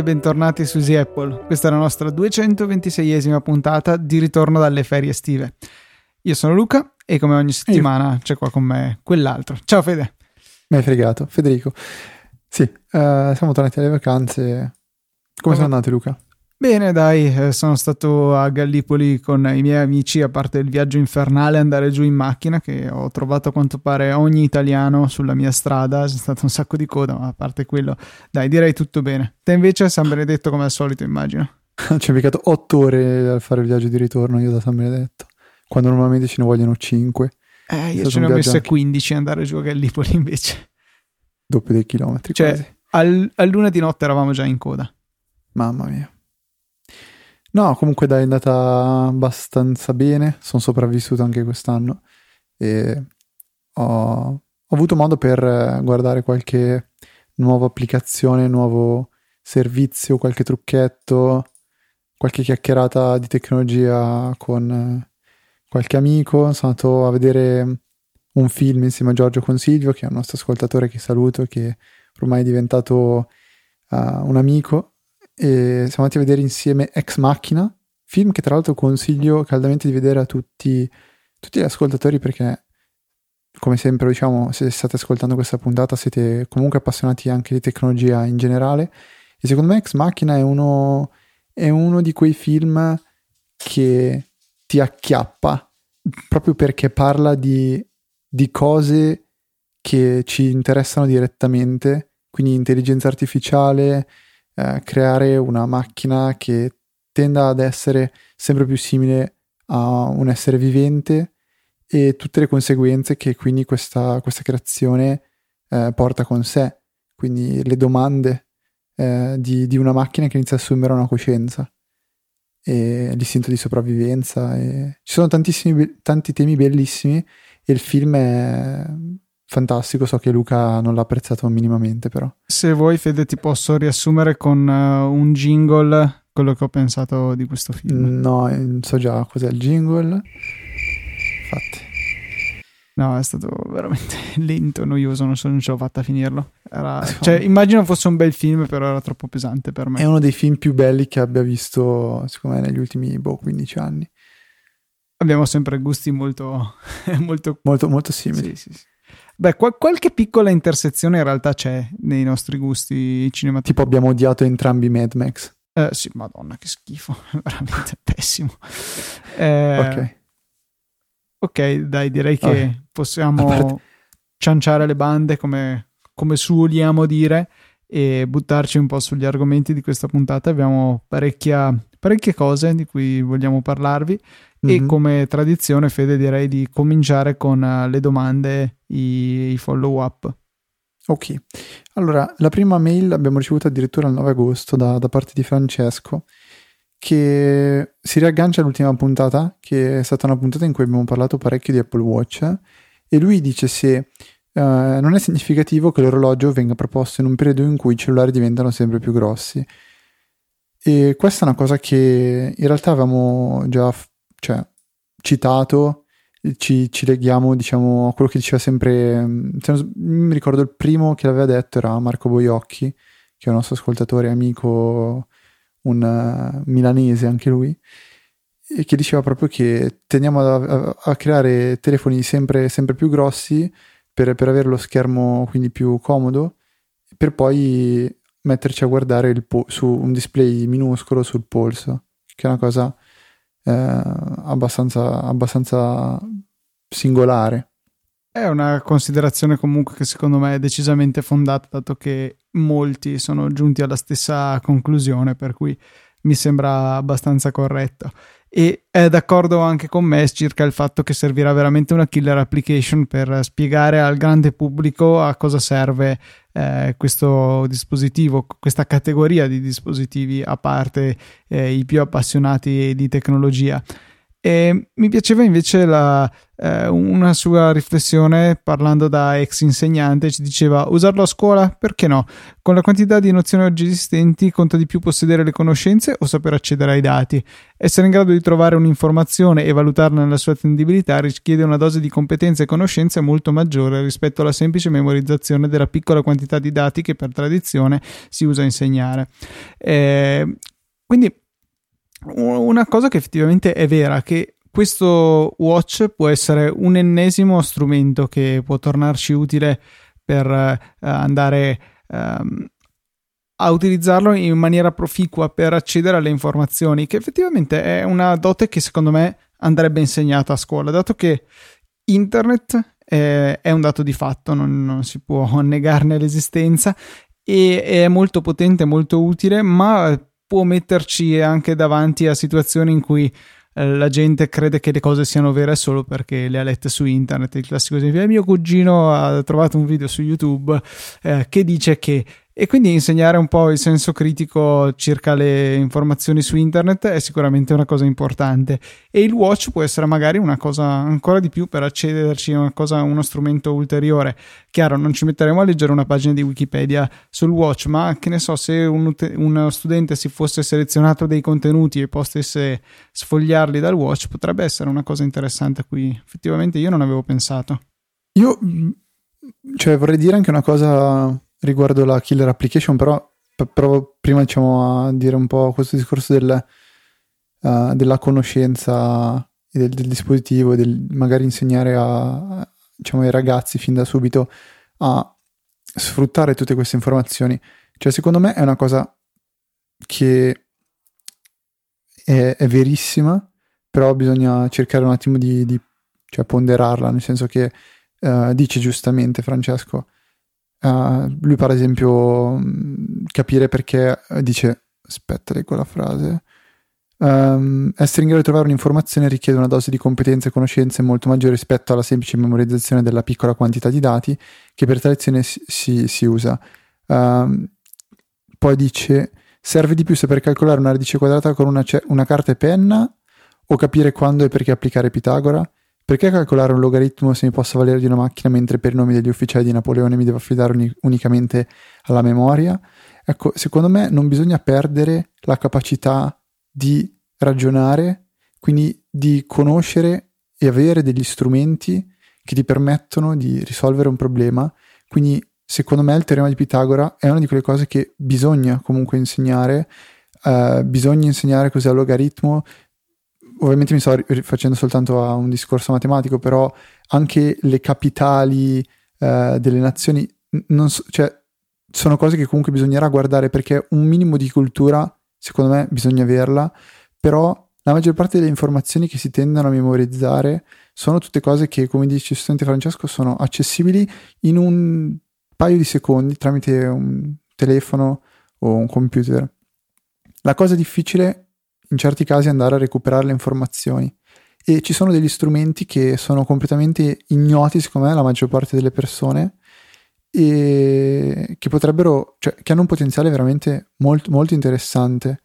e bentornati su Easy Apple. Questa è la nostra 226esima puntata di ritorno dalle ferie estive. Io sono Luca e come ogni settimana c'è qua con me quell'altro. Ciao Fede. Mi hai fregato, Federico. Sì, uh, siamo tornati alle vacanze. Come sono andate Luca? Bene, dai, eh, sono stato a Gallipoli con i miei amici, a parte il viaggio infernale, andare giù in macchina, che ho trovato a quanto pare ogni italiano sulla mia strada, c'è stato un sacco di coda, ma a parte quello, dai, direi tutto bene. Te invece San Benedetto come al solito, immagino. Ci ho piccato otto ore a fare il viaggio di ritorno io da San Benedetto, quando normalmente ce ne vogliono cinque. Eh, io ce ne ho messe 15 andare giù a Gallipoli invece. Doppio dei chilometri. Cioè, al, a luna di notte eravamo già in coda. Mamma mia. No, comunque dai, è andata abbastanza bene, sono sopravvissuto anche quest'anno. E ho, ho avuto modo per guardare qualche nuova applicazione, nuovo servizio, qualche trucchetto, qualche chiacchierata di tecnologia con qualche amico. Sono andato a vedere un film insieme a Giorgio Consiglio, che è un nostro ascoltatore che saluto che ormai è diventato uh, un amico e siamo andati a vedere insieme Ex Machina, film che tra l'altro consiglio caldamente di vedere a tutti, tutti gli ascoltatori perché come sempre diciamo se state ascoltando questa puntata siete comunque appassionati anche di tecnologia in generale. E secondo me Ex Machina è uno, è uno di quei film che ti acchiappa proprio perché parla di, di cose che ci interessano direttamente quindi intelligenza artificiale eh, creare una macchina che tenda ad essere sempre più simile a un essere vivente e tutte le conseguenze che quindi questa, questa creazione eh, porta con sé, quindi le domande eh, di, di, una macchina che inizia a assumere una coscienza e l'istinto di sopravvivenza. E... Ci sono tantissimi, tanti temi bellissimi e il film è fantastico, so che Luca non l'ha apprezzato minimamente però. Se vuoi Fede ti posso riassumere con uh, un jingle quello che ho pensato di questo film. No, so già cos'è il jingle. Infatti. No, è stato veramente lento, noioso, non, so, non ce l'ho fatta a finirlo. Era, cioè, immagino fosse un bel film, però era troppo pesante per me. È uno dei film più belli che abbia visto, secondo me, negli ultimi boh, 15 anni. Abbiamo sempre gusti molto, molto... molto, molto simili. Sì, sì, sì. Beh, qual- qualche piccola intersezione in realtà c'è nei nostri gusti cinematografici. Tipo abbiamo odiato entrambi Mad Max. Eh, sì, madonna, che schifo, veramente pessimo. Eh, ok. Ok, dai, direi che okay. possiamo parte... cianciare le bande come, come suoliamo dire e buttarci un po' sugli argomenti di questa puntata. Abbiamo parecchie cose di cui vogliamo parlarvi mm-hmm. e come tradizione, Fede, direi di cominciare con uh, le domande, i, i follow up. Ok, allora la prima mail l'abbiamo ricevuta addirittura il 9 agosto da, da parte di Francesco che si riaggancia all'ultima puntata, che è stata una puntata in cui abbiamo parlato parecchio di Apple Watch, e lui dice se uh, non è significativo che l'orologio venga proposto in un periodo in cui i cellulari diventano sempre più grossi. E questa è una cosa che in realtà avevamo già cioè, citato, ci, ci, leghiamo diciamo a quello che diceva sempre, mm, non, mi ricordo il primo che l'aveva detto era Marco Boiocchi, che è un nostro ascoltatore amico, un uh, milanese anche lui, e che diceva proprio che tendiamo a, a, a creare telefoni sempre, sempre più grossi per, per, avere lo schermo quindi più comodo, per poi metterci a guardare po- su un display minuscolo sul polso, che è una cosa eh, abbastanza, abbastanza singolare. È una considerazione comunque che secondo me è decisamente fondata, dato che molti sono giunti alla stessa conclusione, per cui mi sembra abbastanza corretto. E è d'accordo anche con me circa il fatto che servirà veramente una killer application per spiegare al grande pubblico a cosa serve eh, questo dispositivo, questa categoria di dispositivi, a parte eh, i più appassionati di tecnologia. E mi piaceva invece la, eh, una sua riflessione parlando da ex insegnante, ci diceva usarlo a scuola? Perché no? Con la quantità di nozioni oggi esistenti conta di più possedere le conoscenze o saper accedere ai dati. Essere in grado di trovare un'informazione e valutarla nella sua attendibilità richiede una dose di competenze e conoscenze molto maggiore rispetto alla semplice memorizzazione della piccola quantità di dati che per tradizione si usa a insegnare. Eh, quindi una cosa che effettivamente è vera, che questo watch può essere un ennesimo strumento che può tornarci utile per uh, andare um, a utilizzarlo in maniera proficua per accedere alle informazioni, che effettivamente è una dote che secondo me andrebbe insegnata a scuola, dato che internet è, è un dato di fatto, non, non si può negarne l'esistenza e è molto potente, molto utile, ma può metterci anche davanti a situazioni in cui eh, la gente crede che le cose siano vere solo perché le ha lette su internet. Il classico esempio: mio cugino ha trovato un video su YouTube eh, che dice che e quindi insegnare un po' il senso critico circa le informazioni su internet è sicuramente una cosa importante e il watch può essere magari una cosa ancora di più per accederci a uno strumento ulteriore. Chiaro, non ci metteremo a leggere una pagina di Wikipedia sul watch, ma che ne so, se un, uno studente si fosse selezionato dei contenuti e potesse sfogliarli dal watch, potrebbe essere una cosa interessante a cui effettivamente io non avevo pensato. Io cioè, vorrei dire anche una cosa riguardo la killer application, però provo prima diciamo a dire un po' questo discorso del, uh, della conoscenza del, del dispositivo, del magari insegnare a, diciamo, ai ragazzi fin da subito a sfruttare tutte queste informazioni. Cioè, secondo me è una cosa che è, è verissima, però bisogna cercare un attimo di, di cioè, ponderarla, nel senso che uh, dice giustamente Francesco, Uh, lui, per esempio, mm, capire perché eh, dice: Aspetta, leggo la frase. Um, essere in grado di trovare un'informazione richiede una dose di competenze e conoscenze molto maggiore rispetto alla semplice memorizzazione della piccola quantità di dati che per tradizione si, si, si usa. Um, poi dice: serve di più saper calcolare una radice quadrata con una, una carta e penna o capire quando e perché applicare Pitagora? Perché calcolare un logaritmo se mi posso valere di una macchina mentre per i nomi degli ufficiali di Napoleone mi devo affidare uni- unicamente alla memoria? Ecco, secondo me non bisogna perdere la capacità di ragionare, quindi di conoscere e avere degli strumenti che ti permettono di risolvere un problema. Quindi, secondo me, il teorema di Pitagora è una di quelle cose che bisogna comunque insegnare. Uh, bisogna insegnare cos'è il logaritmo, ovviamente mi sto rifacendo soltanto a un discorso matematico, però anche le capitali eh, delle nazioni so, cioè, sono cose che comunque bisognerà guardare perché un minimo di cultura, secondo me, bisogna averla, però la maggior parte delle informazioni che si tendono a memorizzare sono tutte cose che, come dice il studente Francesco, sono accessibili in un paio di secondi tramite un telefono o un computer. La cosa difficile in certi casi andare a recuperare le informazioni. E ci sono degli strumenti che sono completamente ignoti, secondo me, alla maggior parte delle persone e che potrebbero, cioè, che hanno un potenziale veramente molto, molto interessante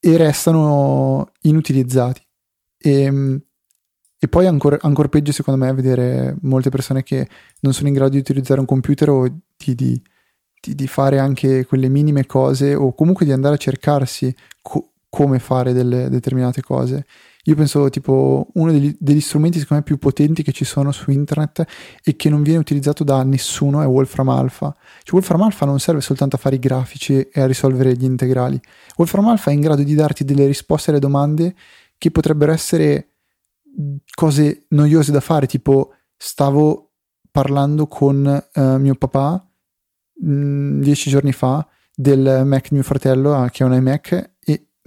e restano inutilizzati. E, e poi ancora, ancora peggio, secondo me, vedere molte persone che non sono in grado di utilizzare un computer o di, di, di, di fare anche quelle minime cose o comunque di andare a cercarsi come fare delle determinate cose. Io penso tipo uno degli, degli, strumenti secondo me più potenti che ci sono su internet e che non viene utilizzato da nessuno è Wolfram Alpha. Cioè, Wolfram Alpha non serve soltanto a fare i grafici e a risolvere gli integrali. Wolfram Alpha è in grado di darti delle risposte alle domande che potrebbero essere cose noiose da fare, tipo stavo parlando con uh, mio papà mh, dieci giorni fa del Mac di mio fratello, che è un iMac,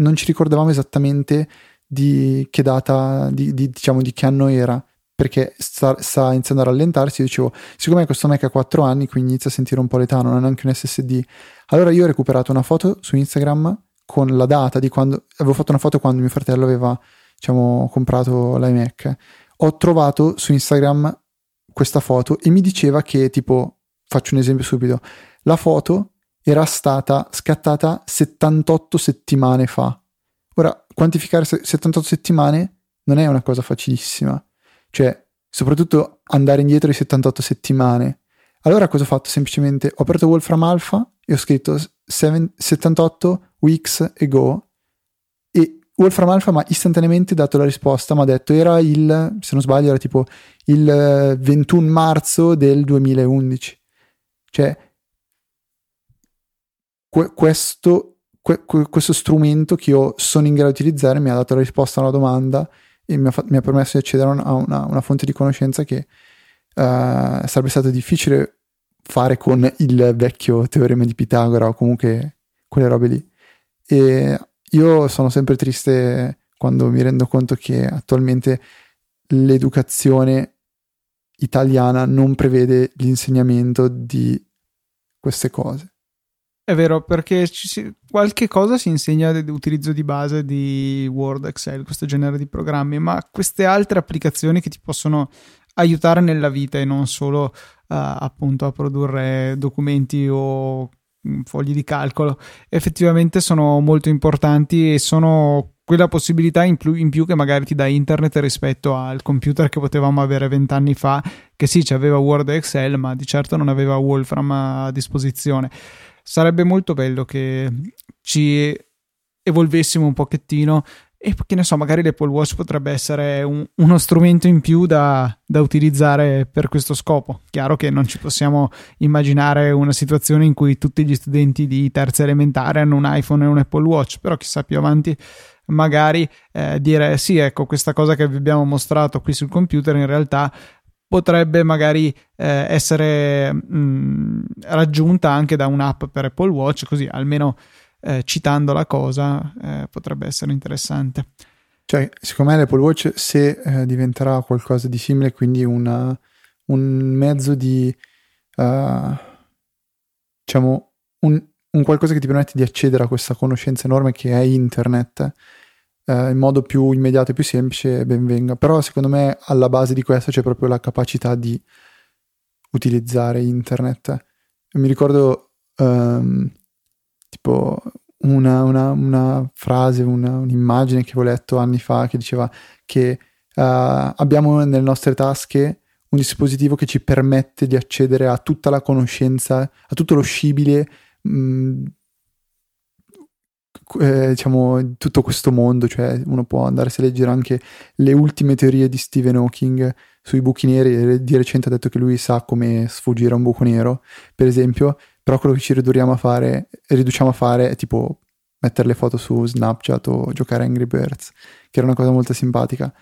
non ci ricordavamo esattamente di che data, di, di, diciamo di che anno era, perché sta, sta, iniziando a rallentarsi. Io dicevo, siccome questo Mac ha 4 anni, quindi inizia a sentire un po' l'età, non ha neanche un SSD. Allora io ho recuperato una foto su Instagram con la data di quando avevo fatto una foto quando mio fratello aveva, diciamo, comprato l'iMac. Ho trovato su Instagram questa foto e mi diceva che, tipo, faccio un esempio subito, la foto era stata scattata 78 settimane fa. Ora, quantificare 78 settimane non è una cosa facilissima. Cioè, soprattutto andare indietro di 78 settimane. Allora cosa ho fatto? Semplicemente ho aperto Wolfram Alpha e ho scritto 78 weeks ago e Wolfram Alpha mi ha istantaneamente dato la risposta, mi ha detto era il, se non sbaglio, era tipo il 21 marzo del 2011. Cioè, questo, questo strumento che io sono in grado di utilizzare mi ha dato la risposta a una domanda e mi ha, fa- mi ha permesso di accedere a una, una, fonte di conoscenza che uh, sarebbe stato difficile fare con il vecchio teorema di Pitagora o comunque quelle robe lì. E io sono sempre triste quando mi rendo conto che attualmente l'educazione italiana non prevede l'insegnamento di queste cose. È vero, perché si, qualche cosa si insegna di utilizzo di base di Word, Excel, questo genere di programmi, ma queste altre applicazioni che ti possono aiutare nella vita e non solo uh, appunto a produrre documenti o mm, fogli di calcolo, effettivamente sono molto importanti e sono quella possibilità in più, in più, che magari ti dà internet rispetto al computer che potevamo avere vent'anni fa, che sì, aveva Word e Excel, ma di certo non aveva Wolfram a disposizione sarebbe molto bello che ci evolvessimo un pochettino e che ne so, magari l'Apple Watch potrebbe essere un, uno strumento in più da, da, utilizzare per questo scopo. Chiaro che non ci possiamo immaginare una situazione in cui tutti gli studenti di terza elementare hanno un iPhone e un Apple Watch, però chissà più avanti magari eh, dire sì, ecco, questa cosa che vi abbiamo mostrato qui sul computer in realtà potrebbe magari eh, essere mh, mm, raggiunta anche da un'app per Apple Watch, così almeno eh, citando la cosa eh, potrebbe essere interessante. Cioè, secondo me l'Apple Watch se eh, diventerà qualcosa di simile, quindi una, un mezzo di uh, diciamo un, un qualcosa che ti permette di accedere a questa conoscenza enorme che è internet eh, in modo più immediato e più semplice, ben venga. Però secondo me alla base di questo c'è proprio la capacità di utilizzare internet. Mi ricordo um, tipo una, una, una frase, una, un'immagine che ho letto anni fa che diceva che uh, abbiamo nelle nostre tasche un dispositivo che ci permette di accedere a tutta la conoscenza, a tutto lo scibile mh, eh, diciamo, tutto questo mondo, cioè uno può andare a leggere anche le ultime teorie di Stephen Hawking sui buchi neri, di recente ha detto che lui sa come sfuggire a un buco nero, per esempio, però quello che ci ridurriamo a fare, riduciamo a fare è tipo mettere le foto su Snapchat o giocare a Angry Birds, che era una cosa molto simpatica.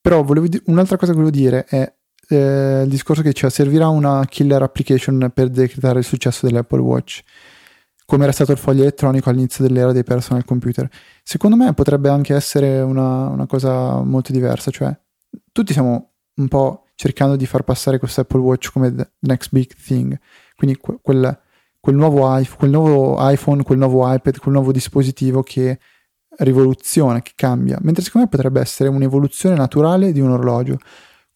Però di- un'altra cosa che volevo dire è eh, il discorso che cioè, servirà una killer application per decretare il successo dell'Apple Watch come era stato il foglio elettronico all'inizio dell'era dei personal computer. Secondo me potrebbe anche essere una, una cosa molto diversa, cioè tutti stiamo un po' cercando di far passare questo Apple Watch come the next big thing, quindi que- quel, quel, nuovo iPhone, quel nuovo iPhone, quel nuovo iPad, quel nuovo dispositivo che rivoluziona, che cambia, mentre secondo me potrebbe essere un'evoluzione naturale di un orologio,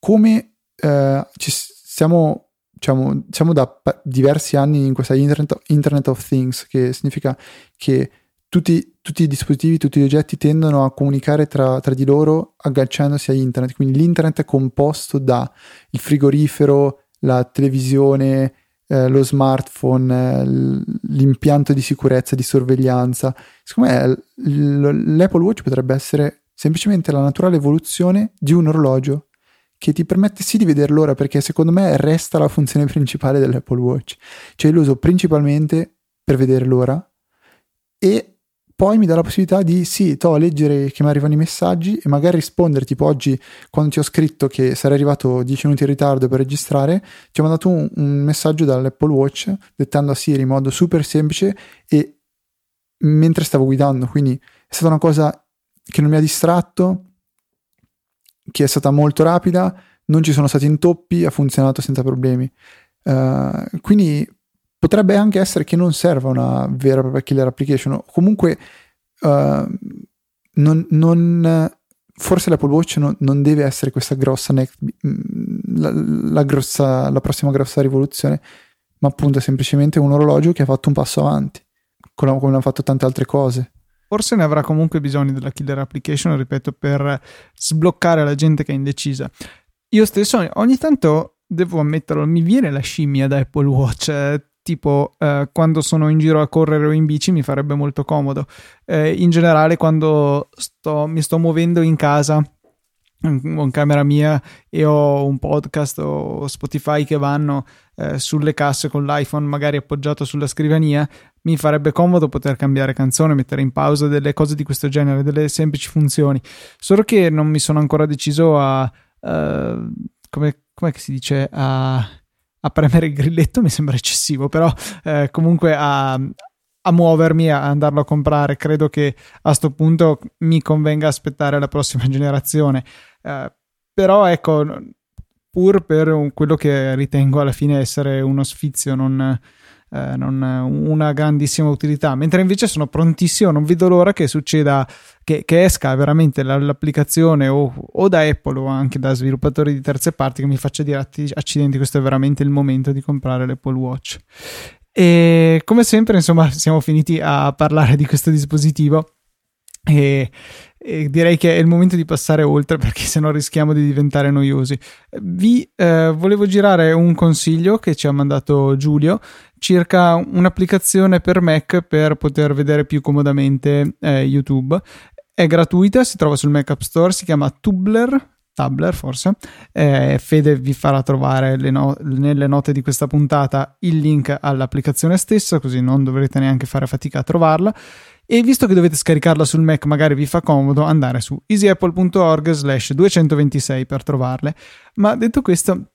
come eh, ci stiamo diciamo, siamo da pa- diversi anni in questa internet, internet, of Things, che significa che tutti, tutti, i dispositivi, tutti gli oggetti tendono a comunicare tra, tra, di loro agganciandosi a internet. Quindi l'internet è composto da il frigorifero, la televisione, eh, lo smartphone, l'impianto di sicurezza, di sorveglianza. Secondo me l'Apple Watch potrebbe essere semplicemente la naturale evoluzione di un orologio che ti permette sì di vedere l'ora perché secondo me resta la funzione principale dell'Apple Watch. Cioè lo uso principalmente per vedere l'ora e poi mi dà la possibilità di sì, to, leggere che mi arrivano i messaggi e magari rispondere, tipo oggi quando ti ho scritto che sarei arrivato 10 minuti in ritardo per registrare, ti ho mandato un, un messaggio dall'Apple Watch dettando a Siri in modo super semplice e mentre stavo guidando, quindi è stata una cosa che non mi ha distratto, che è stata molto rapida, non ci sono stati intoppi, ha funzionato senza problemi. Uh, quindi potrebbe anche essere che non serva una vera e propria killer application, comunque uh, non, non, forse l'Apple Watch non, non, deve essere questa grossa, next, mm, la, la, grossa, la prossima grossa rivoluzione, ma appunto è semplicemente un orologio che ha fatto un passo avanti, come hanno fatto tante altre cose. Forse ne avrà comunque bisogno della killer application, ripeto, per sbloccare la gente che è indecisa. Io stesso ogni tanto, devo ammetterlo, mi viene la scimmia da Apple Watch. Eh, tipo eh, quando sono in giro a correre o in bici mi farebbe molto comodo. Eh, in generale, quando sto, mi sto muovendo in casa con camera mia e ho un podcast o Spotify che vanno eh, sulle casse con l'iPhone magari appoggiato sulla scrivania, mi farebbe comodo poter cambiare canzone, mettere in pausa delle cose di questo genere, delle semplici funzioni. Solo che non mi sono ancora deciso a uh, come come si dice a, a, premere il grilletto, mi sembra eccessivo, però eh, comunque a, a muovermi, a andarlo a comprare. Credo che a questo punto mi convenga aspettare la prossima generazione. Eh, però ecco, pur per un, quello che ritengo alla fine essere uno sfizio, non, eh, non una grandissima utilità. Mentre invece sono prontissimo, non vedo l'ora che succeda, che, che esca veramente l'applicazione o, o, da Apple o anche da sviluppatori di terze parti che mi faccia dire accidenti, questo è veramente il momento di comprare l'Apple Watch. E come sempre, insomma, siamo finiti a parlare di questo dispositivo e, e, direi che è il momento di passare oltre perché sennò rischiamo di diventare noiosi. Vi eh, volevo girare un consiglio che ci ha mandato Giulio circa un'applicazione per Mac per poter vedere più comodamente eh, YouTube. È gratuita, si trova sul Mac App Store, si chiama Tubler, Tabler forse. Eh, Fede vi farà trovare no- nelle note di questa puntata il link all'applicazione stessa, così non dovrete neanche fare fatica a trovarla. E visto che dovete scaricarla sul Mac, magari vi fa comodo andare su easyapple.org slash 226 per trovarle. Ma detto questo,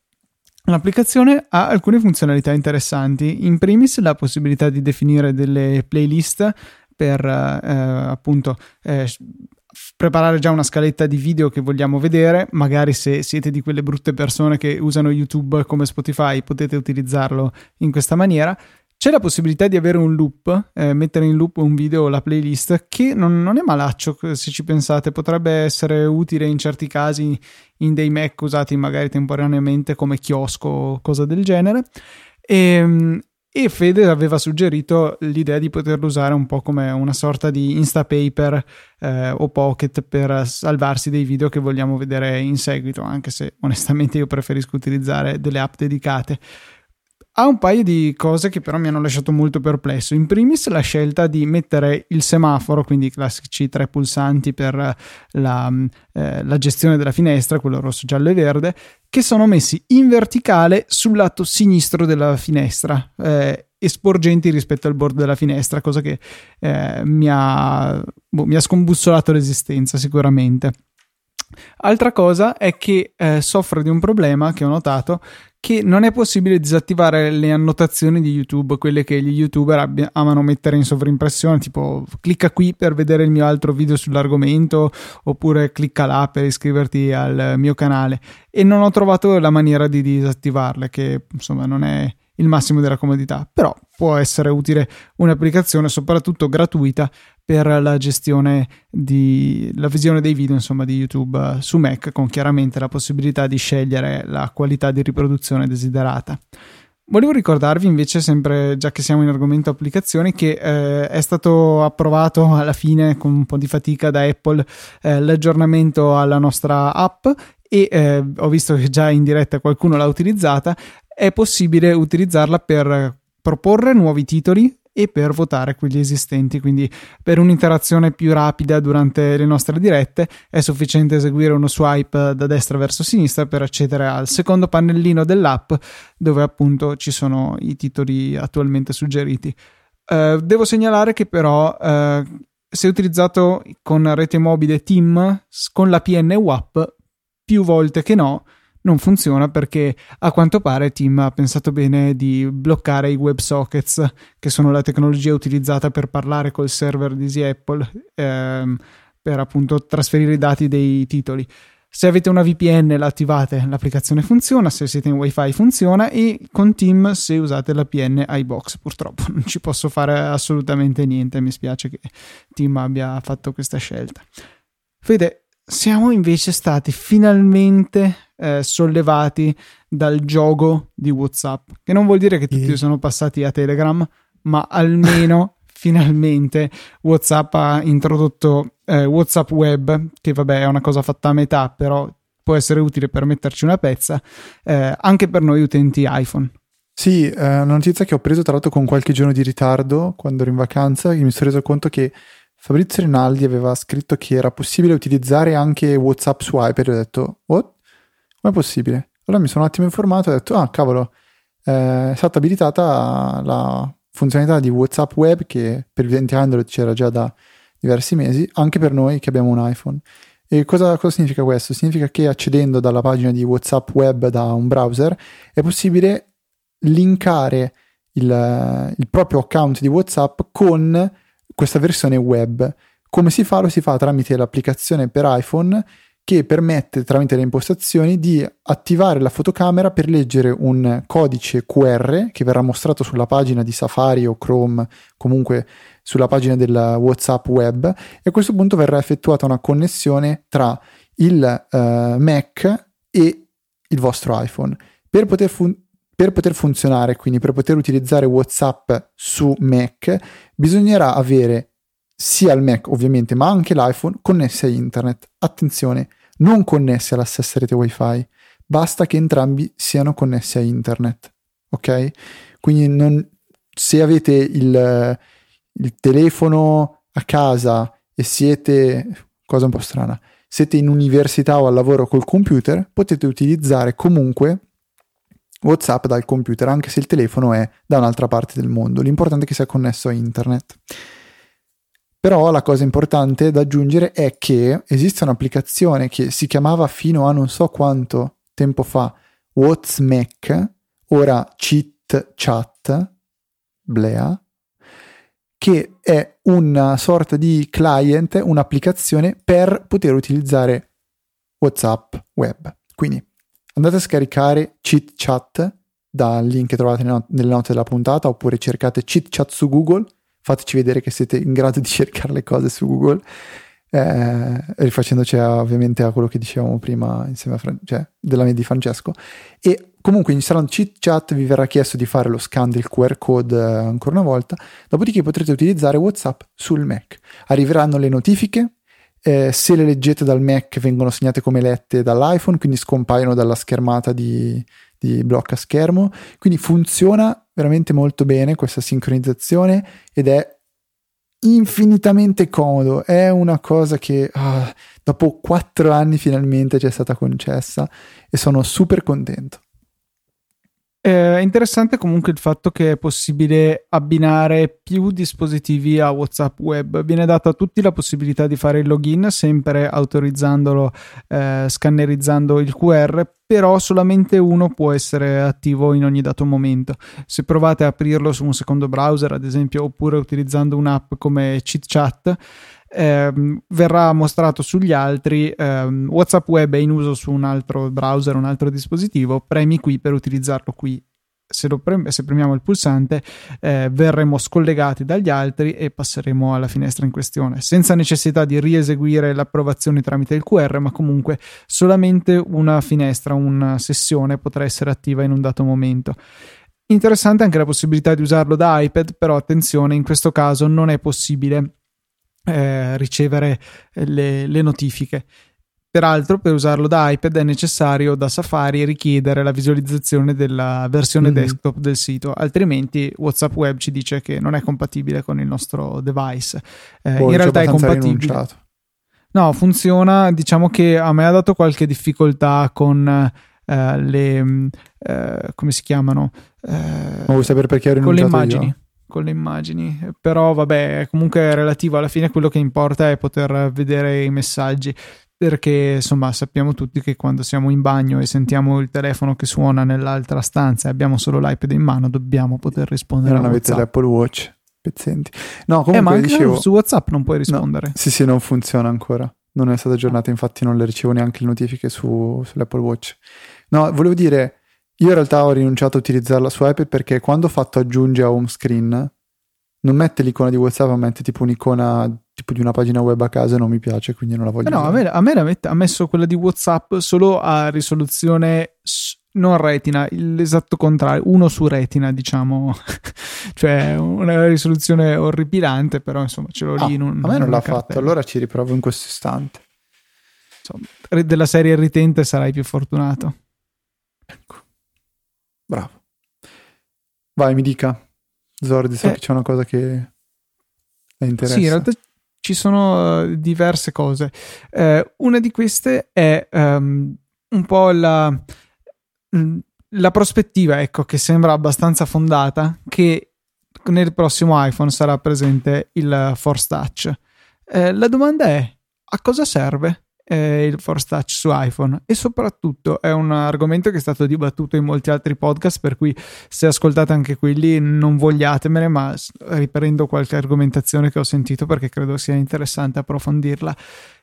L'applicazione ha alcune funzionalità interessanti, in primis la possibilità di definire delle playlist per eh, appunto eh, preparare già una scaletta di video che vogliamo vedere, magari se siete di quelle brutte persone che usano YouTube come Spotify potete utilizzarlo in questa maniera. C'è la possibilità di avere un loop, eh, mettere in loop un video o la playlist, che non, non, è malaccio se ci pensate, potrebbe essere utile in certi casi in dei Mac usati magari temporaneamente come chiosco o cosa del genere. E, ehm, e Fede aveva suggerito l'idea di poterlo usare un po' come una sorta di Instapaper eh, o Pocket per salvarsi dei video che vogliamo vedere in seguito, anche se onestamente io preferisco utilizzare delle app dedicate. Ha un paio di cose che però mi hanno lasciato molto perplesso. In primis la scelta di mettere il semaforo, quindi i classici tre pulsanti per la, eh, la gestione della finestra, quello rosso, giallo e verde, che sono messi in verticale sul lato sinistro della finestra. Eh, e sporgenti rispetto al bordo della finestra, cosa che eh, mi, ha, boh, mi ha scombussolato l'esistenza sicuramente. Altra cosa è che eh, soffre di un problema che ho notato che non è possibile disattivare le annotazioni di YouTube, quelle che gli youtuber abbia, amano mettere in sovrimpressione, tipo clicca qui per vedere il mio altro video sull'argomento oppure clicca là per iscriverti al mio canale. E non ho trovato la maniera di disattivarle che insomma non è il massimo della comodità, però può essere utile un'applicazione soprattutto gratuita per la gestione di la visione dei video insomma di YouTube su Mac con chiaramente la possibilità di scegliere la qualità di riproduzione desiderata. Volevo ricordarvi invece, sempre già che siamo in argomento applicazioni, che eh, è stato approvato alla fine con un po' di fatica da Apple eh, l'aggiornamento alla nostra app e eh, ho visto che già in diretta qualcuno l'ha utilizzata è possibile utilizzarla per proporre nuovi titoli e per votare quelli esistenti. Quindi, per un'interazione più rapida durante le nostre dirette, è sufficiente eseguire uno swipe da destra verso sinistra per accedere al secondo pannellino dell'app, dove appunto ci sono i titoli attualmente suggeriti. Uh, devo segnalare che però. Uh, se utilizzato con rete mobile Team con la PN WAP più volte che no non funziona perché a quanto pare Tim ha pensato bene di bloccare i WebSockets, che sono la tecnologia utilizzata per parlare col server di Easy Apple ehm, per appunto trasferire i dati dei titoli. Se avete una VPN la attivate, l'applicazione funziona, se siete in WiFi funziona e con Team se usate la PN iBox. Purtroppo non ci posso fare assolutamente niente, mi spiace che Team abbia fatto questa scelta. Fede, siamo invece stati finalmente eh, sollevati dal gioco di WhatsApp, che non vuol dire che tutti sì. sono passati a Telegram, ma almeno finalmente WhatsApp ha introdotto eh, WhatsApp Web, che vabbè è una cosa fatta a metà, però può essere utile per metterci una pezza, eh, anche per noi utenti iPhone. Sì, è una notizia che ho preso tra l'altro con qualche giorno di ritardo quando ero in vacanza, e mi sono reso conto che Fabrizio Rinaldi aveva scritto che era possibile utilizzare anche WhatsApp su iPad e ho detto, what? Com'è possibile? Allora mi sono un attimo informato e ho detto, ah cavolo, eh, è stata abilitata la funzionalità di WhatsApp Web che per gli utenti Android c'era già da diversi mesi, anche per noi che abbiamo un iPhone. E cosa, cosa, significa questo? Significa che accedendo dalla pagina di WhatsApp Web da un browser è possibile linkare il, il proprio account di WhatsApp con questa versione web. Come si fa? Lo si fa tramite l'applicazione per iPhone che permette tramite le impostazioni di attivare la fotocamera per leggere un codice QR che verrà mostrato sulla pagina di Safari o Chrome, comunque sulla pagina del WhatsApp web e a questo punto verrà effettuata una connessione tra il uh, Mac e il vostro iPhone. Per poter, fun- per poter funzionare, quindi per poter utilizzare WhatsApp su Mac, bisognerà avere sia il Mac ovviamente, ma anche l'iPhone connessi a internet. Attenzione, non connessi alla stessa rete WiFi, basta che entrambi siano connessi a internet. Ok? Quindi non, se avete il, il telefono a casa e siete, cosa un po' strana, siete in università o al lavoro col computer, potete utilizzare comunque WhatsApp dal computer, anche se il telefono è da un'altra parte del mondo. L'importante è che sia connesso a internet. Però la cosa importante da aggiungere è che esiste un'applicazione che si chiamava fino a non so quanto tempo fa WhatsMac, ora Cheat Chat, Blea, che è una sorta di client, un'applicazione per poter utilizzare WhatsApp web. Quindi andate a scaricare Cheat Chat dal link che trovate nelle note della puntata oppure cercate Cheat Chat su Google, fateci vedere che siete in grado di cercare le cose su Google, eh, rifacendoci a, ovviamente a quello che dicevamo prima insieme a Fran- cioè, della mia di Francesco. E comunque installando Cheat Chat vi verrà chiesto di fare lo scan del QR code eh, ancora una volta, dopodiché potrete utilizzare WhatsApp sul Mac. Arriveranno le notifiche eh, se le leggete dal Mac vengono segnate come lette dall'iPhone, quindi scompaiono dalla schermata di, di blocca schermo. Quindi funziona veramente molto bene questa sincronizzazione ed è infinitamente comodo. È una cosa che ah, dopo quattro anni finalmente ci è stata concessa e sono super contento. È interessante comunque il fatto che è possibile abbinare più dispositivi a WhatsApp web. Viene data a tutti la possibilità di fare il login, sempre autorizzandolo, eh, scannerizzando il QR, però solamente uno può essere attivo in ogni dato momento. Se provate a aprirlo su un secondo browser, ad esempio, oppure utilizzando un'app come ChitChat, ehm, verrà mostrato sugli altri. Ehm, WhatsApp Web è in uso su un altro browser, un altro dispositivo. Premi qui per utilizzarlo qui. Se, pre- se premiamo il pulsante, eh, verremo scollegati dagli altri e passeremo alla finestra in questione, senza necessità di rieseguire l'approvazione tramite il QR, ma comunque solamente una finestra, una sessione potrà essere attiva in un dato momento. Interessante anche la possibilità di usarlo da iPad, però attenzione, in questo caso non è possibile eh, ricevere le, le notifiche. Peraltro, per usarlo da iPad è necessario da Safari richiedere la visualizzazione della versione mm-hmm. desktop del sito, altrimenti WhatsApp Web ci dice che non è compatibile con il nostro device. Eh, in realtà è compatibile. Rinunciato. No, funziona. Diciamo che a me ha dato qualche difficoltà con eh, le. Eh, come si chiamano? Eh, Ma vuoi sapere perché ho rinunciato? Con le immagini. Io? Con le immagini, però vabbè, comunque è relativo, alla fine quello che importa è poter vedere i messaggi, perché insomma sappiamo tutti che quando siamo in bagno e sentiamo il telefono che suona nell'altra stanza e abbiamo solo l'iPad in mano, dobbiamo poter rispondere. Non avete l'Apple Watch, pezzenti. No, comunque eh, ma dicevo... su WhatsApp non puoi rispondere. No, sì, sì, non funziona ancora. Non è stata aggiornata, infatti non le ricevo neanche le notifiche su, sull'Apple Watch. No, volevo dire io in realtà ho rinunciato a utilizzarla su iPad perché quando ho fatto aggiungi a home screen non mette l'icona di WhatsApp, ma mette tipo un'icona tipo di una pagina web a casa e non mi piace, quindi non la voglio. Eh no, a me, a me ha messo quella di WhatsApp solo a risoluzione non retina, l'esatto contrario, uno su retina, diciamo, cioè una risoluzione orripilante, però insomma ce l'ho ah, lì in un, A me non l'ha cartella. fatto, allora ci riprovo in questo istante. Insomma, della serie ritente sarai più fortunato. Ecco, bravo. Vai, mi dica. Zordi, so Eh. che c'è una cosa che le interessa. Sì, in realtà ci sono eh, diverse cose. Eh, una di queste è ehm, un po' la, mm, la prospettiva, ecco, che sembra abbastanza fondata, che nel prossimo iPhone sarà presente il Force Touch. Eh, la domanda è, a cosa serve? Eh, il Force Touch su iPhone. E soprattutto è un argomento che è stato dibattuto in molti altri podcast per cui se ascoltate anche quelli non vogliatemene ma riprendo qualche argomentazione che ho sentito perché credo sia interessante approfondirla.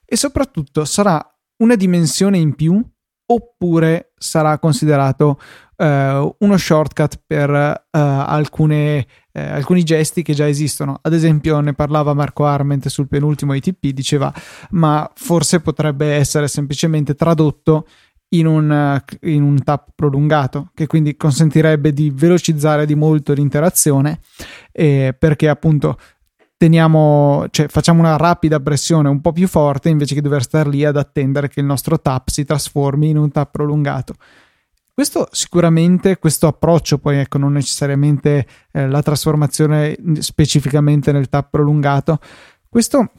E soprattutto sarà una dimensione in più oppure sarà considerato eh, uno shortcut per eh, alcune, eh, alcuni gesti che già esistono. Ad esempio, ne parlava Marco Arment sul penultimo ITP, diceva: Ma forse potrebbe essere semplicemente tradotto in un, eh, in un tap prolungato, che quindi consentirebbe di velocizzare di molto l'interazione, eh, perché appunto teniamo, cioè facciamo una rapida pressione un po' più forte invece che dover stare lì ad attendere che il nostro tap si trasformi in un tap prolungato. Questo sicuramente, questo approccio, poi ecco, non necessariamente eh, la trasformazione specificamente nel tap prolungato, questo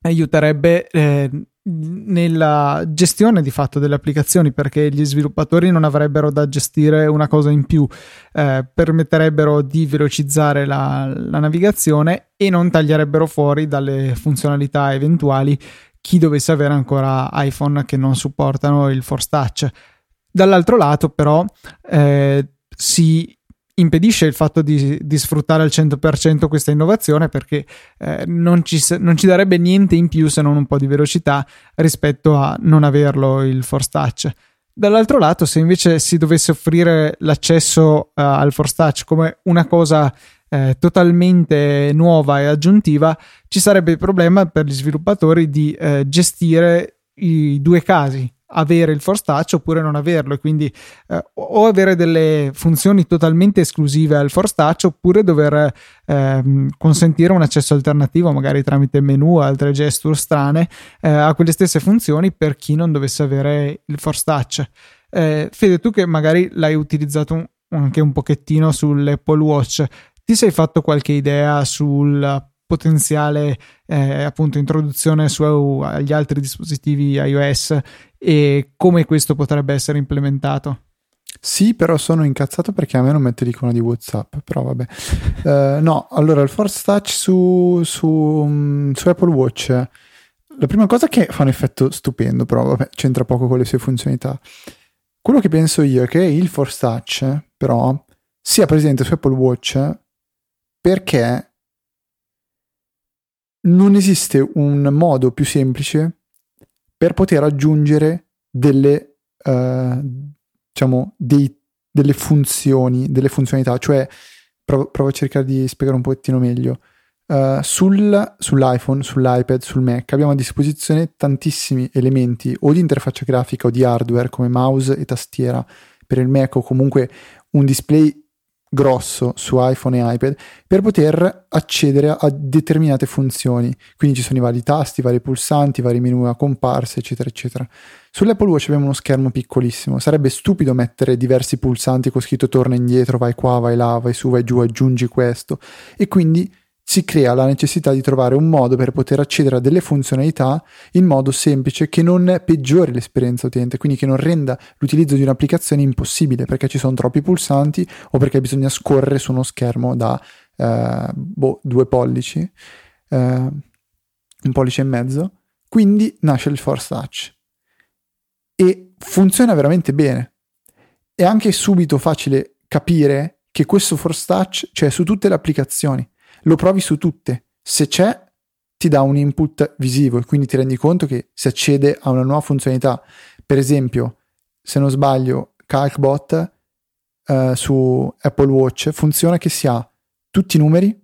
aiuterebbe eh, nella gestione di fatto delle applicazioni perché gli sviluppatori non avrebbero da gestire una cosa in più, eh, permetterebbero di velocizzare la, la navigazione e non taglierebbero fuori dalle funzionalità eventuali chi dovesse avere ancora iPhone che non supportano il Force Touch. Dall'altro lato, però, eh, si impedisce il fatto di, di, sfruttare al 100% questa innovazione perché eh, non, ci, non, ci, darebbe niente in più se non un po' di velocità rispetto a non averlo il Force Touch. Dall'altro lato, se invece si dovesse offrire l'accesso uh, al Force Touch come una cosa eh, totalmente nuova e aggiuntiva, ci sarebbe il problema per gli sviluppatori di eh, gestire i due casi, avere il Force Touch oppure non averlo. E quindi eh, o avere delle funzioni totalmente esclusive al Force Touch oppure dover ehm, consentire un accesso alternativo magari tramite menu altre gesture strane eh, a quelle stesse funzioni per chi non dovesse avere il Force Touch eh, Fede tu che magari l'hai utilizzato un, anche un pochettino sull'Apple Watch ti sei fatto qualche idea sul potenziale eh, appunto introduzione su agli altri dispositivi iOS e come questo potrebbe essere implementato. Sì, però sono incazzato perché a me non mette l'icona di WhatsApp, però vabbè. uh, no, allora il Force Touch su, su, um, su, Apple Watch, la prima cosa che fa un effetto stupendo, però vabbè, c'entra poco con le sue funzionalità. Quello che penso io è che il Force Touch, però, sia presente su Apple Watch perché non esiste un modo più semplice per poter aggiungere delle, uh, diciamo, dei, delle funzioni, delle funzionalità. Cioè, provo, provo, a cercare di spiegare un pochettino meglio. Uh, sul, sull'iPhone, sull'iPad, sul Mac abbiamo a disposizione tantissimi elementi o di interfaccia grafica o di hardware come mouse e tastiera per il Mac o comunque un display grosso su iPhone e iPad per poter accedere a determinate funzioni. Quindi ci sono i vari tasti, i vari pulsanti, i vari menu a comparse, eccetera, eccetera. Sull'Apple Watch abbiamo uno schermo piccolissimo. Sarebbe stupido mettere diversi pulsanti con scritto torna indietro, vai qua, vai là, vai su, vai giù, aggiungi questo. E quindi si crea la necessità di trovare un modo per poter accedere a delle funzionalità in modo semplice che non peggiori l'esperienza utente, quindi che non renda l'utilizzo di un'applicazione impossibile perché ci sono troppi pulsanti o perché bisogna scorrere su uno schermo da eh, boh, due pollici, eh, un pollice e mezzo. Quindi nasce il Force Touch e funziona veramente bene. È anche subito facile capire che questo Force Touch c'è su tutte le applicazioni lo provi su tutte. Se c'è, ti dà un input visivo e quindi ti rendi conto che si accede a una nuova funzionalità. Per esempio, se non sbaglio, CalcBot eh, su Apple Watch funziona che si ha tutti i numeri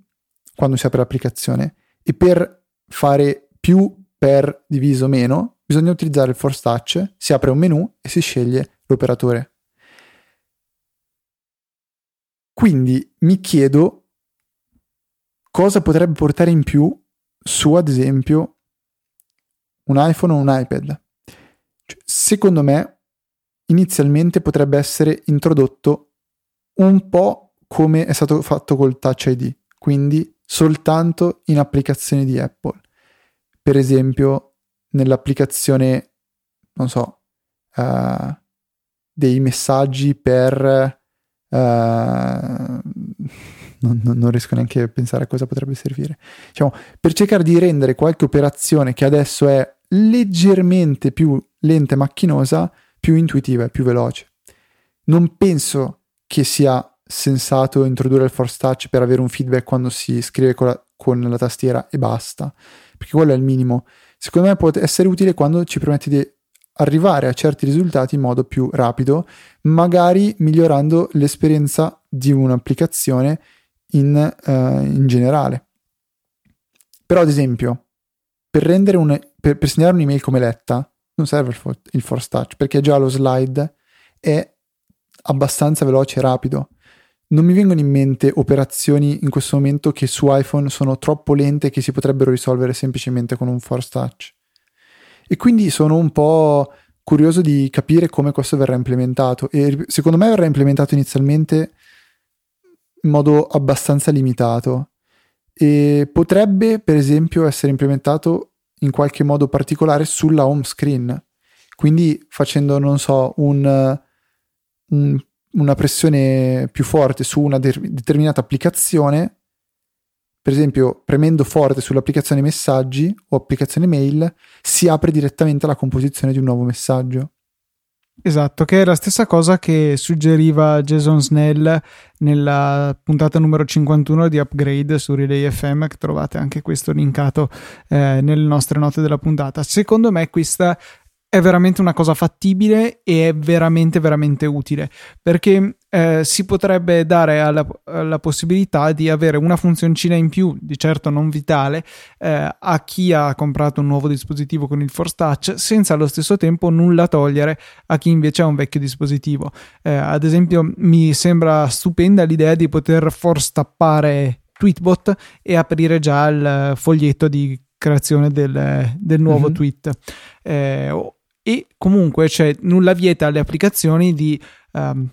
quando si apre l'applicazione e per fare più per diviso meno bisogna utilizzare il Force Touch, si apre un menu e si sceglie l'operatore. Quindi mi chiedo cosa potrebbe portare in più su, ad esempio, un iPhone o un iPad. Cioè, secondo me, inizialmente potrebbe essere introdotto un po' come è stato fatto col Touch ID, quindi soltanto in applicazioni di Apple. Per esempio, nell'applicazione, non so, uh, dei messaggi per... Uh, non, non, riesco neanche a pensare a cosa potrebbe servire. Diciamo, per cercare di rendere qualche operazione che adesso è leggermente più lenta e macchinosa, più intuitiva e più veloce. Non penso che sia sensato introdurre il force touch per avere un feedback quando si scrive con la, con la tastiera e basta, perché quello è il minimo. Secondo me può essere utile quando ci permette di arrivare a certi risultati in modo più rapido, magari migliorando l'esperienza di un'applicazione in, uh, in generale. Però, ad esempio, per, un, per, per segnare un'email come letta, non serve il, for, il force touch, perché già lo slide è abbastanza veloce e rapido. Non mi vengono in mente operazioni in questo momento che su iPhone sono troppo lente e che si potrebbero risolvere semplicemente con un force touch. E quindi sono un po' curioso di capire come questo verrà implementato. E secondo me verrà implementato inizialmente in modo abbastanza limitato. E potrebbe per esempio essere implementato in qualche modo particolare sulla home screen. Quindi facendo non so un, un, una pressione più forte su una de- determinata applicazione per esempio premendo forte sull'applicazione messaggi o applicazione mail si apre direttamente la composizione di un nuovo messaggio Esatto, che è la stessa cosa che suggeriva Jason Snell nella puntata numero 51 di Upgrade su Relay FM, che trovate anche questo linkato eh, nelle nostre note della puntata. Secondo me questa è veramente una cosa fattibile e è veramente veramente utile perché eh, si potrebbe dare alla, alla, possibilità di avere una funzioncina in più, di certo non vitale, eh, a chi ha comprato un nuovo dispositivo con il Force Touch senza allo stesso tempo nulla togliere a chi invece ha un vecchio dispositivo. Eh, ad esempio mi sembra stupenda l'idea di poter force tappare Tweetbot e aprire già il foglietto di creazione del, del nuovo mm-hmm. tweet. Eh, e comunque c'è nulla vieta alle applicazioni di, um,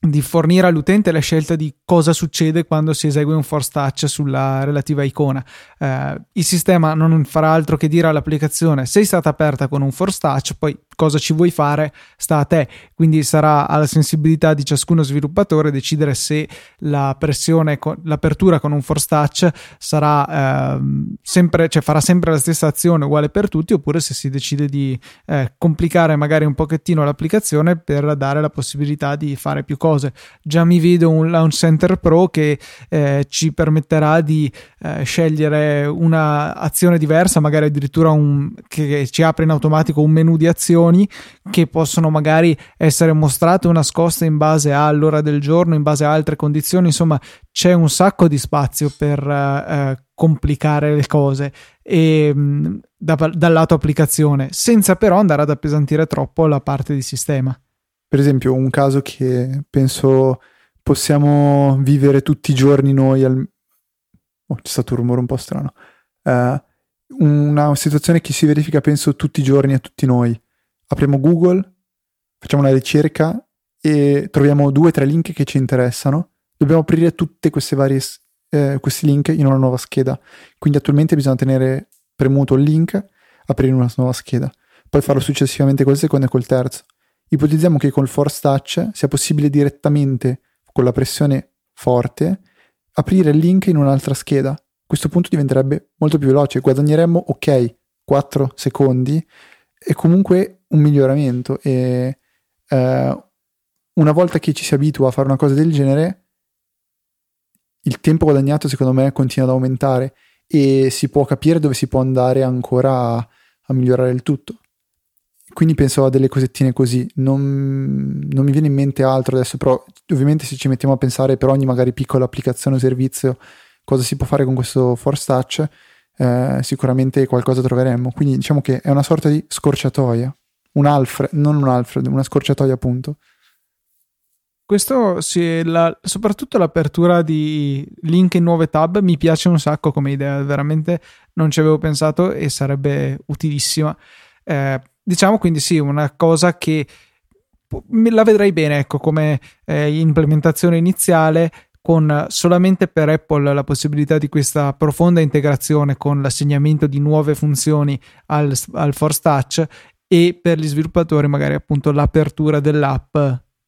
di, fornire all'utente la scelta di cosa succede quando si esegue un force touch sulla relativa icona. Uh, il sistema non farà altro che dire all'applicazione sei stata aperta con un force touch, poi cosa ci vuoi fare sta a te, quindi sarà alla sensibilità di ciascuno sviluppatore decidere se la pressione, l'apertura con un force touch sarà eh, sempre, cioè farà sempre la stessa azione uguale per tutti oppure se si decide di eh, complicare magari un pochettino l'applicazione per dare la possibilità di fare più cose. Già mi vedo un Launch Center Pro che eh, ci permetterà di eh, scegliere una azione diversa, magari addirittura un, che ci apre in automatico un menu di azioni azioni che possono magari essere mostrate o nascoste in base all'ora del giorno, in base a altre condizioni, insomma c'è un sacco di spazio per eh, complicare le cose e, mm, da, dal lato applicazione, senza però andare ad appesantire troppo la parte di sistema. Per esempio, un caso che penso possiamo vivere tutti i giorni noi al... Oh, c'è stato un rumore un po' strano. Uh, una situazione che si verifica, penso, tutti i giorni a tutti noi apriamo Google, facciamo una ricerca e troviamo due o tre link che ci interessano. Dobbiamo aprire tutti questi link in una nuova scheda. Quindi attualmente bisogna tenere premuto il link, aprire una nuova scheda, poi farlo successivamente col secondo e col terzo. Ipotizziamo che col Force Touch sia possibile direttamente, con la pressione forte, aprire il link in un'altra scheda. A questo punto diventerebbe molto più veloce, guadagneremmo, ok, 4 secondi, e comunque un miglioramento e eh, una volta che ci si abitua a fare una cosa del genere, il tempo guadagnato secondo me continua ad aumentare e si può capire dove si può andare ancora a, a migliorare il tutto. Quindi penso a delle cosettine così, non, non, mi viene in mente altro adesso, però ovviamente se ci mettiamo a pensare per ogni magari piccola applicazione o servizio cosa si può fare con questo Force Touch, eh, sicuramente qualcosa troveremmo. Quindi diciamo che è una sorta di scorciatoia un Alfred, non un Alfred, una scorciatoia appunto. questo sì, la, soprattutto l'apertura di link in nuove tab mi piace un sacco come idea, veramente non ci avevo pensato e sarebbe utilissima. Eh, diciamo quindi sì, una cosa che la vedrei bene, ecco, come eh, implementazione iniziale con solamente per Apple la possibilità di questa profonda integrazione con l'assegnamento di nuove funzioni al, al Force Touch e per gli sviluppatori magari appunto l'apertura dell'app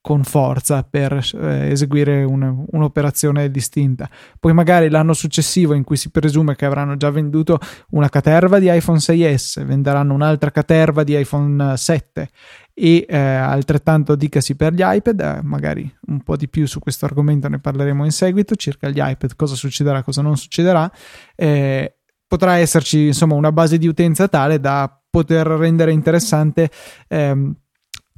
con forza per eh, eseguire un, un'operazione distinta. Poi magari l'anno successivo in cui si presume che avranno già venduto una caterva di iPhone 6S, venderanno un'altra caterva di iPhone 7 e eh, altrettanto dicasi per gli iPad, eh, magari un po' di più su questo argomento ne parleremo in seguito, circa gli iPad, cosa succederà, cosa non succederà. Eh, potrà esserci insomma una base di utenza tale da poter rendere interessante ehm,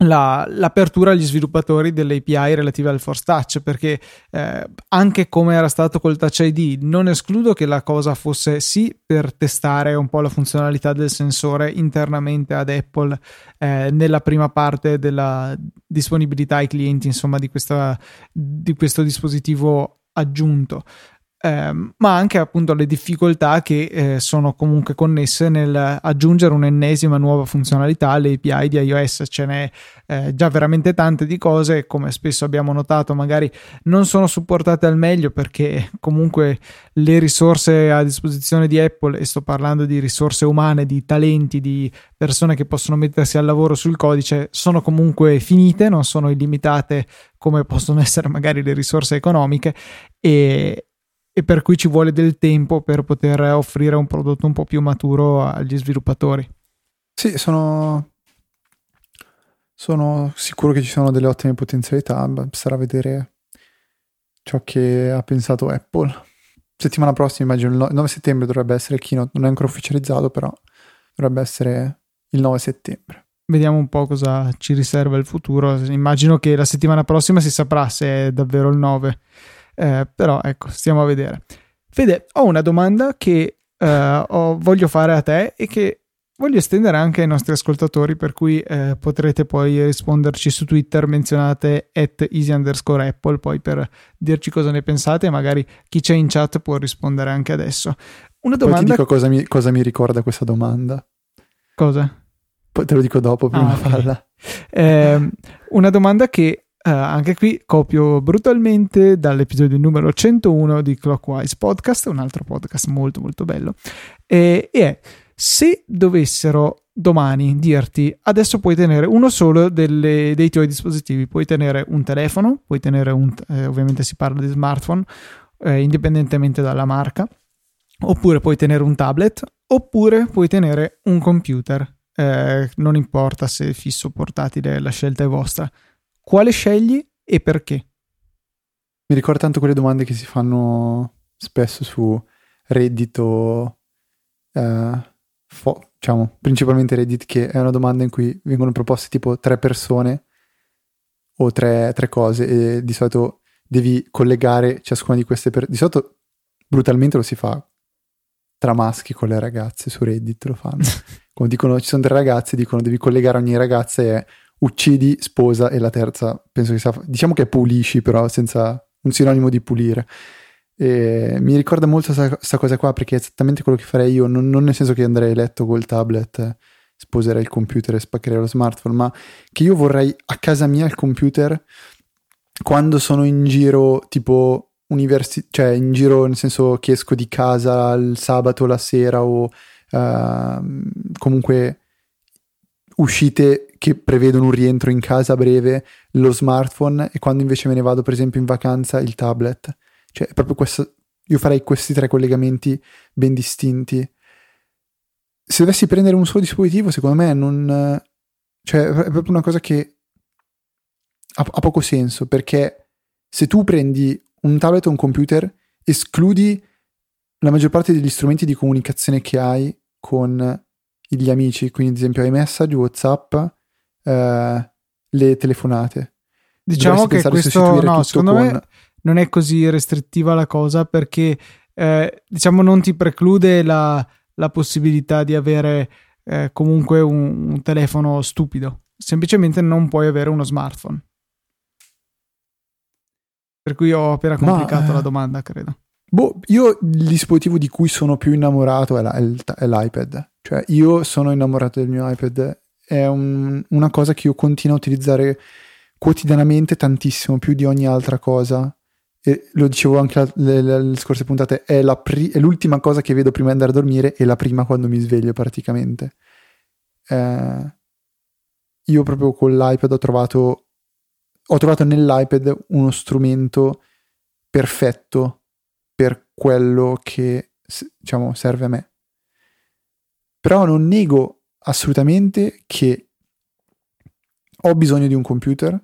la, l'apertura agli sviluppatori delle API relative al Force Touch perché eh, anche come era stato col Touch ID non escludo che la cosa fosse sì per testare un po' la funzionalità del sensore internamente ad Apple eh, nella prima parte della disponibilità ai clienti insomma di, questa, di questo dispositivo aggiunto ehm, ma anche appunto le difficoltà che eh, sono comunque connesse nel aggiungere un'ennesima nuova funzionalità alle API di iOS. Ce n'è eh, già veramente tante di cose, come spesso abbiamo notato, magari non sono supportate al meglio perché comunque le risorse a disposizione di Apple, e sto parlando di risorse umane, di talenti, di persone che possono mettersi al lavoro sul codice, sono comunque finite, non sono illimitate come possono essere magari le risorse economiche e, e per cui ci vuole del tempo per poter offrire un prodotto un po' più maturo agli sviluppatori. Sì, sono, sono sicuro che ci sono delle ottime potenzialità, sarà vedere ciò che ha pensato Apple. Settimana prossima, immagino il 9 settembre dovrebbe essere il keynote, non è ancora ufficializzato, però dovrebbe essere il 9 settembre. Vediamo un po' cosa ci riserva il futuro. Immagino che la settimana prossima si saprà se è davvero il 9 eh, però ecco, stiamo a vedere. Fede, ho una domanda che eh, ho, voglio fare a te e che voglio estendere anche ai nostri ascoltatori, per cui eh, potrete poi risponderci su Twitter, menzionate at easy underscore apple, poi per dirci cosa ne pensate, magari chi c'è in chat può rispondere anche adesso. Una domanda... Poi ti dico cosa mi, cosa mi ricorda questa domanda. Cosa? Poi te lo dico dopo, prima ah, okay. Eh, una domanda che Uh, anche qui copio brutalmente dall'episodio numero 101 di Clockwise Podcast, un altro podcast molto molto bello, e, e è se dovessero domani dirti adesso puoi tenere uno solo delle, dei tuoi dispositivi, puoi tenere un telefono, puoi tenere un, eh, ovviamente si parla di smartphone, eh, indipendentemente dalla marca, oppure puoi tenere un tablet, oppure puoi tenere un computer, eh, non importa se fisso o portatile, la scelta è vostra quale scegli e perché? Mi ricorda tanto quelle domande che si fanno spesso su Reddit o eh, fo- diciamo principalmente Reddit che è una domanda in cui vengono proposte tipo tre persone o tre, tre cose e di solito devi collegare ciascuna di queste persone. Di solito brutalmente lo si fa tra maschi con le ragazze su Reddit lo fanno. Come dicono ci sono tre ragazze, dicono devi collegare ogni ragazza e uccidi, sposa e la terza penso che sia, diciamo che pulisci però senza un sinonimo di pulire. E mi ricorda molto questa cosa qua perché è esattamente quello che farei io, non, non, nel senso che andrei a letto col tablet, sposerei il computer e spaccherei lo smartphone, ma che io vorrei a casa mia il computer quando sono in giro tipo universi- cioè in giro nel senso che esco di casa il sabato la sera o uh, comunque uscite che prevedono un rientro in casa breve, lo smartphone e quando invece me ne vado per esempio in vacanza il tablet. Cioè proprio questo, io farei questi tre collegamenti ben distinti. Se dovessi prendere un solo dispositivo, secondo me non... Cioè è proprio una cosa che ha, ha poco senso perché se tu prendi un tablet o un computer, escludi la maggior parte degli strumenti di comunicazione che hai con gli amici, quindi ad esempio iMessage, WhatsApp, eh, le telefonate. Diciamo che questo no, secondo con... me non è così restrittiva la cosa perché eh, diciamo non ti preclude la, la possibilità di avere eh, comunque un, un telefono stupido, semplicemente non puoi avere uno smartphone. Per cui ho appena complicato Ma, la domanda, credo. Boh, io il dispositivo di cui sono più innamorato è, la, è l'iPad. Cioè, io sono innamorato del mio iPad. È un, una cosa che io continuo a utilizzare quotidianamente tantissimo, più di ogni altra cosa. E lo dicevo anche le, le, le scorse puntate, è, pri- è, l'ultima cosa che vedo prima di andare a dormire e la prima quando mi sveglio praticamente. Eh, io proprio con l'iPad ho trovato, ho trovato nell'iPad uno strumento perfetto per quello che diciamo serve a me. Però non nego assolutamente che ho bisogno di un computer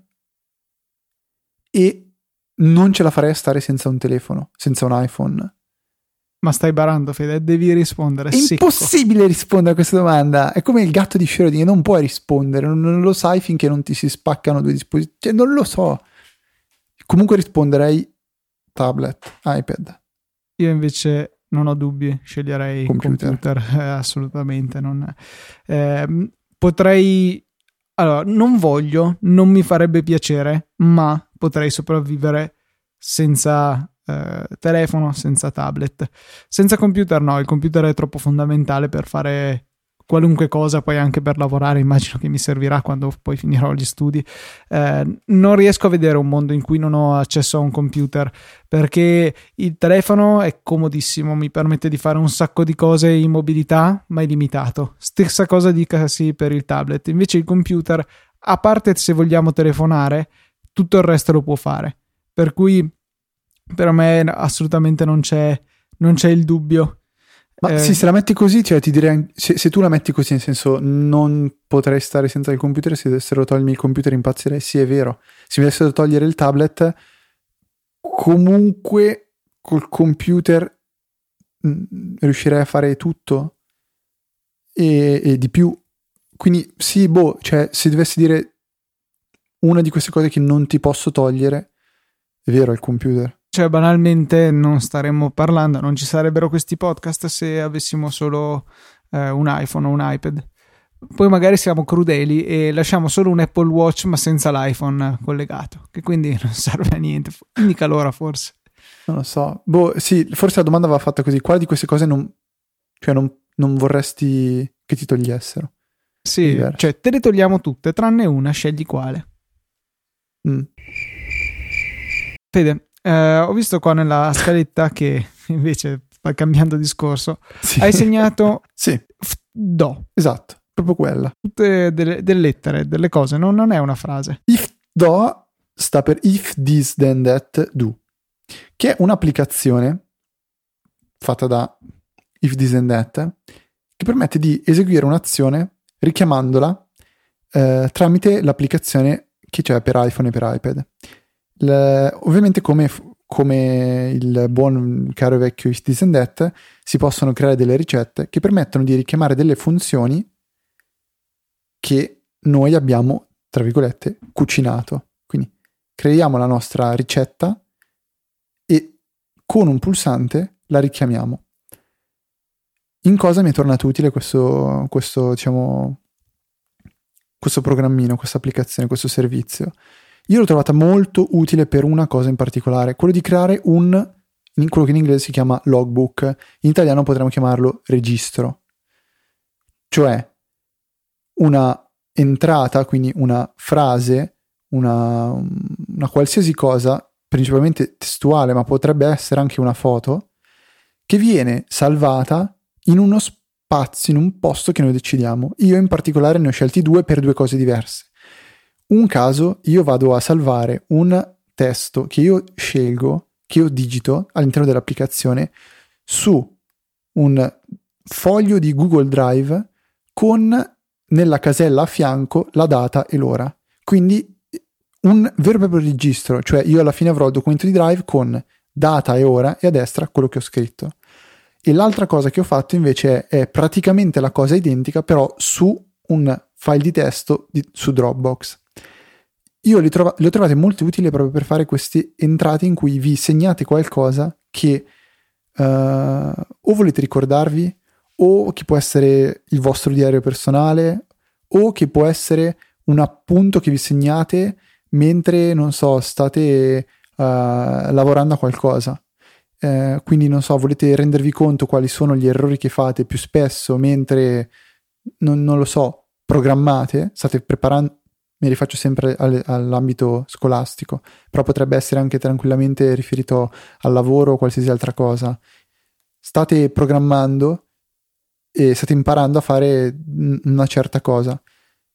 e non ce la farei a stare senza un telefono, senza un iPhone. Ma stai barando, Fede, devi rispondere. È secco. impossibile rispondere a questa domanda. È come il gatto di Schrödinger, non puoi rispondere, non, lo sai finché non ti si spaccano due dispositivi. Cioè, non lo so. Comunque risponderei tablet, iPad. Io invece non ho dubbi, sceglierei computer, computer eh, assolutamente. Non, eh, potrei... Allora, non voglio, non mi farebbe piacere, ma potrei sopravvivere senza eh, telefono, senza tablet. Senza computer no, il computer è troppo fondamentale per fare qualunque cosa, poi anche per lavorare, immagino che mi servirà quando poi finirò gli studi. Eh, non riesco a vedere un mondo in cui non ho accesso a un computer perché il telefono è comodissimo, mi permette di fare un sacco di cose in mobilità, ma è limitato. Stessa cosa dicasi per il tablet. Invece il computer, a parte se vogliamo telefonare, tutto il resto lo può fare. Per cui per me assolutamente non c'è, non c'è il dubbio. Ma eh, sì, se la metti così, cioè ti direi, se, se, tu la metti così, nel senso non potrei stare senza il computer, se dovessero togliermi il computer impazzirei, sì è vero. Se mi dovessero togliere il tablet, comunque col computer mh, mm, riuscirei a fare tutto e, e, di più. Quindi sì, boh, cioè se dovessi dire una di queste cose che non ti posso togliere, è vero, è il computer. Cioè, banalmente non staremmo parlando, non ci sarebbero questi podcast se avessimo solo eh, un iPhone o un iPad. Poi magari siamo crudeli e lasciamo solo un Apple Watch ma senza l'iPhone collegato, che quindi non serve a niente, indica l'ora forse. Non lo so. Boh, sì, forse la domanda va fatta così. Quale di queste cose non, cioè non, non vorresti che ti togliessero? Sì, cioè te le togliamo tutte, tranne una, scegli quale. Mm. Fede, eh, ho visto qua nella scaletta che invece, cambiando discorso, sì. hai segnato sì. do. Esatto, proprio quella. Tutte delle, delle lettere, delle cose, no? non è una frase. If do sta per if this then that do, che è un'applicazione fatta da if this and that che permette di eseguire un'azione richiamandola eh, tramite l'applicazione che c'è per iPhone e per iPad. Le, ovviamente come, come, il buon caro e vecchio and That si possono creare delle ricette che permettono di richiamare delle funzioni che noi abbiamo, tra virgolette, cucinato. Quindi creiamo la nostra ricetta e con un pulsante la richiamiamo. In cosa mi è tornato utile questo, questo, diciamo, questo programmino, questa applicazione, questo servizio? Io l'ho trovata molto utile per una cosa in particolare, quello di creare un, quello che in inglese si chiama logbook, in italiano potremmo chiamarlo registro, cioè una entrata, quindi una frase, una, una qualsiasi cosa, principalmente testuale, ma potrebbe essere anche una foto, che viene salvata in uno spazio, in un posto che noi decidiamo. Io in particolare ne ho scelti due per due cose diverse un caso io vado a salvare un testo che io scelgo, che io digito all'interno dell'applicazione su un foglio di Google Drive con nella casella a fianco la data e l'ora. Quindi un vero e proprio registro, cioè io alla fine avrò il documento di Drive con data e ora e a destra quello che ho scritto. E l'altra cosa che ho fatto invece è, è praticamente la cosa identica, però su un file di testo di, su Dropbox. Io le, trova- le ho trovate molto utili proprio per fare queste entrate in cui vi segnate qualcosa che uh, o volete ricordarvi o che può essere il vostro diario personale o che può essere un appunto che vi segnate mentre, non so, state lavorando a qualcosa. Eh, quindi non so, volete rendervi conto quali sono gli errori che fate più spesso mentre, non, non lo so, programmate, state preparando, mi rifaccio sempre al, all'ambito scolastico, però potrebbe essere anche tranquillamente riferito al lavoro o qualsiasi altra cosa. State programmando e state imparando a fare una certa cosa.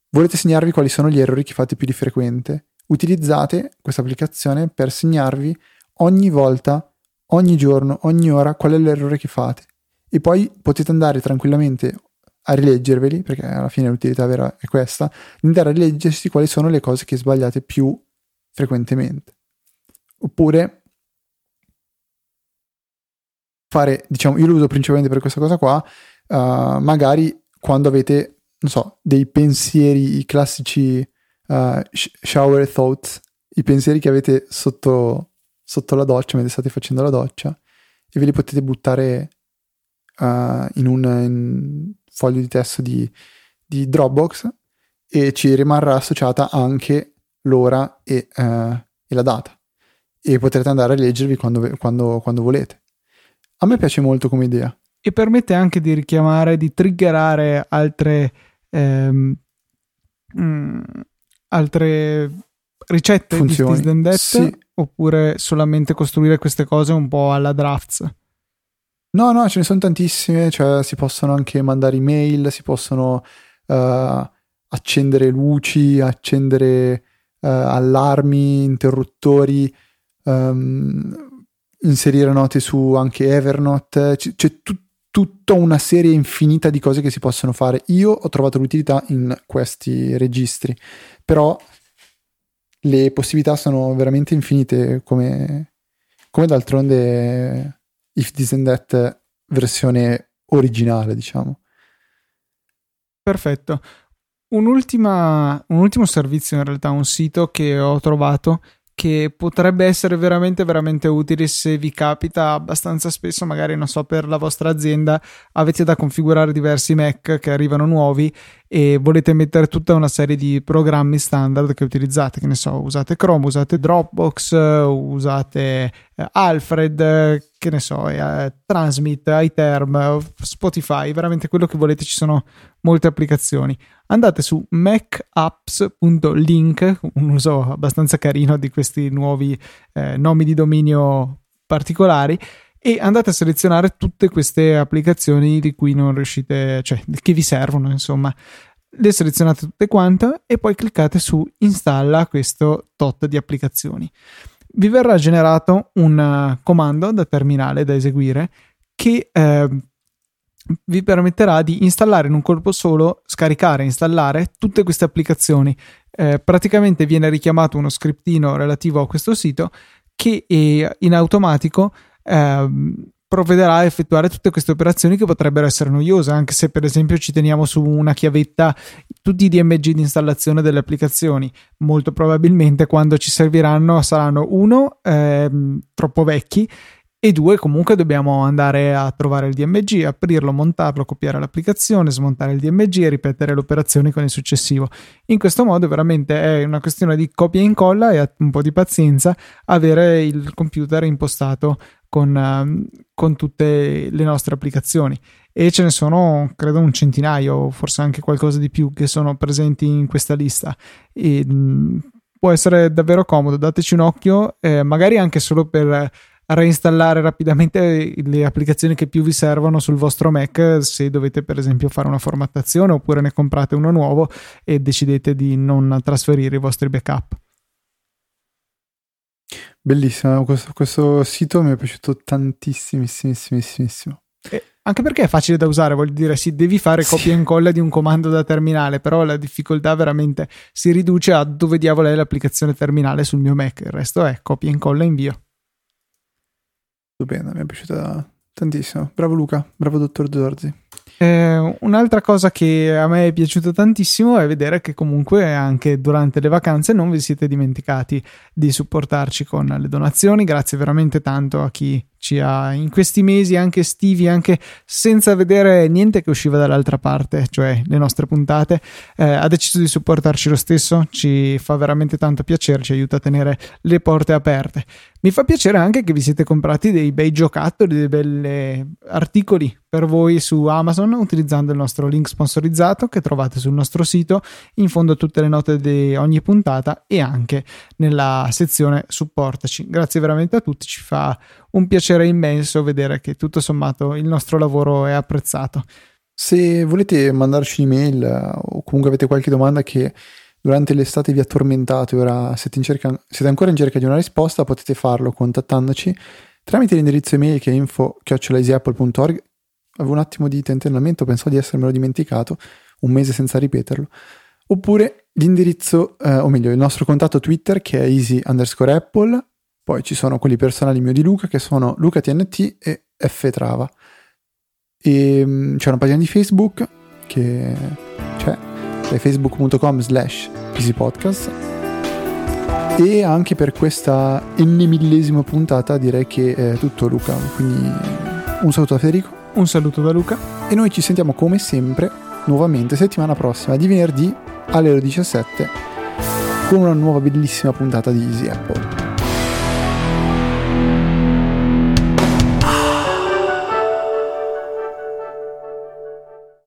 Volete segnarvi quali sono gli errori che fate più di frequente? Utilizzate questa applicazione per segnarvi ogni volta, ogni giorno, ogni ora qual è l'errore che fate. E poi potete andare tranquillamente a rileggerveli, perché alla fine l'utilità vera è questa, di andare a rileggersi quali sono le cose che sbagliate più frequentemente. Oppure fare, diciamo, io lo uso principalmente per questa cosa qua, uh, magari quando avete, non so, dei pensieri, i classici uh, shower thoughts, i pensieri che avete sotto, sotto la doccia, mentre state facendo la doccia, e ve li potete buttare uh, in un... In, foglio di testo di, di Dropbox e ci rimarrà associata anche l'ora e, uh, e, la data e potrete andare a leggervi quando, quando, quando volete. A me piace molto come idea. E permette anche di richiamare, di triggerare altre, ehm, mh, mm, altre ricette Funzioni. di Disney sì. oppure solamente costruire queste cose un po' alla drafts. No, no, ce ne sono tantissime, cioè si possono anche mandare email, si possono uh, accendere luci, accendere uh, allarmi, interruttori, um, inserire note su anche Evernote, C- c'è t- tutta una serie infinita di cose che si possono fare. Io ho trovato l'utilità in questi registri, però le possibilità sono veramente infinite come, come d'altronde If This and That versione originale, diciamo. Perfetto. un ultimo servizio, in realtà, un sito che ho trovato che potrebbe essere veramente veramente utile se vi capita abbastanza spesso magari non so per la vostra azienda avete da configurare diversi Mac che arrivano nuovi e volete mettere tutta una serie di programmi standard che utilizzate che ne so usate Chrome usate Dropbox usate eh, Alfred che ne so eh, Transmit iTerm Spotify veramente quello che volete ci sono molte applicazioni andate su macapps.link, un uso abbastanza carino di questi nuovi eh, nomi di dominio particolari e andate a selezionare tutte queste applicazioni di cui non riuscite, cioè che vi servono, insomma. Le selezionate tutte quante e poi cliccate su installa questo tot di applicazioni. Vi verrà generato un comando da terminale da eseguire che eh, vi permetterà di installare in un colpo solo, scaricare e installare tutte queste applicazioni. Eh, praticamente viene richiamato uno scriptino relativo a questo sito che in automatico eh, provvederà a effettuare tutte queste operazioni che potrebbero essere noiose, anche se per esempio ci teniamo su una chiavetta tutti i DMG di installazione delle applicazioni. Molto probabilmente quando ci serviranno saranno uno eh, troppo vecchi e due comunque dobbiamo andare a trovare il DMG, aprirlo, montarlo, copiare l'applicazione, smontare il DMG e ripetere l'operazione con il successivo. In questo modo veramente è una questione di copia e incolla e un po' di pazienza avere il computer impostato con, uh, con tutte le nostre applicazioni e ce ne sono credo un centinaio, forse anche qualcosa di più che sono presenti in questa lista e può essere davvero comodo, dateci un occhio, eh, magari anche solo per reinstallare rapidamente le applicazioni che più vi servono sul vostro Mac se dovete per esempio fare una formattazione oppure ne comprate uno nuovo e decidete di non trasferire i vostri backup. Bellissimo, questo, questo sito mi è piaciuto tantissimissimo. anche perché è facile da usare, vuol dire sì, devi fare copia e incolla di un comando da terminale, però la difficoltà veramente si riduce a dove diavolo è l'applicazione terminale sul mio Mac, il resto è copia e incolla e invio stupenda, mi è piaciuta tantissimo. Bravo Luca, bravo dottor Zorzi. Eh, un'altra cosa che a me è piaciuta tantissimo è vedere che comunque anche durante le vacanze non vi siete dimenticati di supportarci con le donazioni. Grazie veramente tanto a chi ci ha in questi mesi anche estivi, anche senza vedere niente che usciva dall'altra parte, cioè le nostre puntate, eh, ha deciso di supportarci lo stesso, ci fa veramente tanto piacere, ci aiuta a tenere le porte aperte. Mi fa piacere anche che vi siete comprati dei bei giocattoli, dei belli articoli per voi su Amazon utilizzando il nostro link sponsorizzato che trovate sul nostro sito, in fondo a tutte le note di ogni puntata e anche nella sezione supportaci. Grazie veramente a tutti, ci fa un piacere immenso vedere che tutto sommato il nostro lavoro è apprezzato. Se volete mandarci un'email o comunque avete qualche domanda che durante l'estate vi ha tormentato e ora siete, cerca, siete, ancora in cerca di una risposta, potete farlo contattandoci tramite l'indirizzo email che è info.easyapple.org. Avevo un attimo di tentennamento, pensavo di essermelo dimenticato, un mese senza ripeterlo. Oppure l'indirizzo, eh, o meglio, il nostro contatto Twitter che è easy underscore apple. Poi ci sono quelli personali mio di Luca che sono lucatnt e ftrava. E ehm, c'è una pagina di Facebook che c'è è facebook.com slash pcpodcast e anche per questa ennemillesima puntata direi che è tutto Luca. Quindi un saluto da Federico. Un saluto da Luca. E noi ci sentiamo come sempre nuovamente settimana prossima di venerdì alle ore 17 con una nuova bellissima puntata di Easy Apple